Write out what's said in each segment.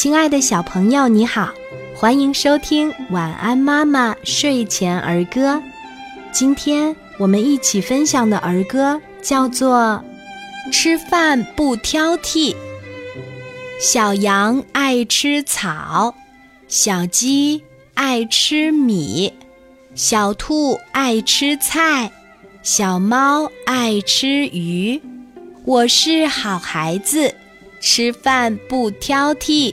亲爱的小朋友，你好，欢迎收听《晚安妈妈睡前儿歌》。今天我们一起分享的儿歌叫做《吃饭不挑剔》。小羊爱吃草，小鸡爱吃米，小兔爱吃菜，小猫爱吃鱼。我是好孩子。吃饭不挑剔，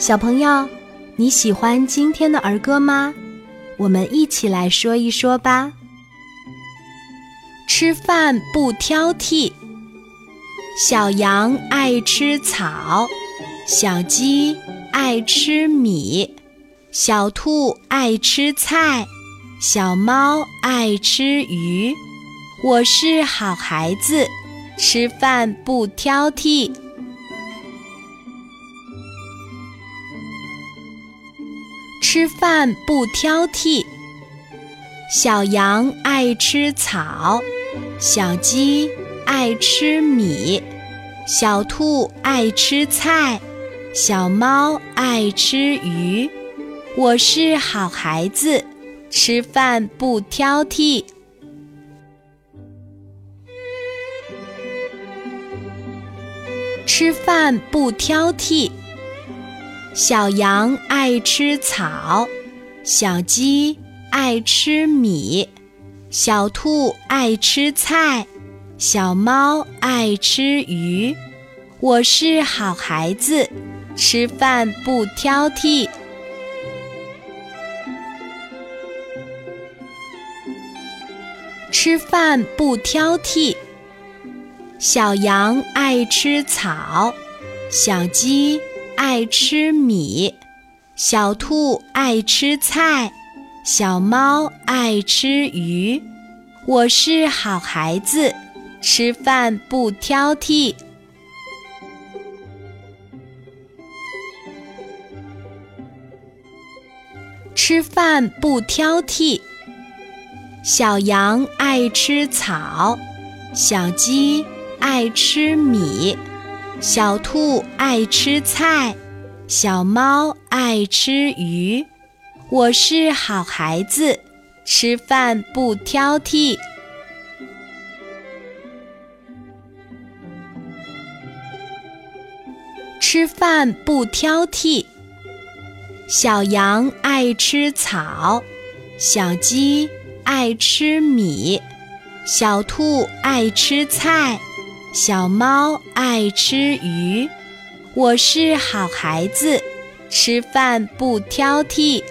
小朋友，你喜欢今天的儿歌吗？我们一起来说一说吧。吃饭不挑剔，小羊爱吃草，小鸡爱吃米，小兔爱吃菜，小猫爱吃鱼。我是好孩子。吃饭不挑剔，吃饭不挑剔。小羊爱吃草，小鸡爱吃米，小兔爱吃菜，小猫爱吃鱼。我是好孩子，吃饭不挑剔。吃饭不挑剔，小羊爱吃草，小鸡爱吃米，小兔爱吃菜，小猫爱吃鱼。我是好孩子，吃饭不挑剔。吃饭不挑剔。小羊爱吃草，小鸡爱吃米，小兔爱吃菜，小猫爱吃鱼。我是好孩子，吃饭不挑剔。吃饭不挑剔。小羊爱吃草，小鸡。爱吃米，小兔爱吃菜，小猫爱吃鱼。我是好孩子，吃饭不挑剔。吃饭不挑剔。小羊爱吃草，小鸡爱吃米，小兔爱吃菜。小猫爱吃鱼，我是好孩子，吃饭不挑剔。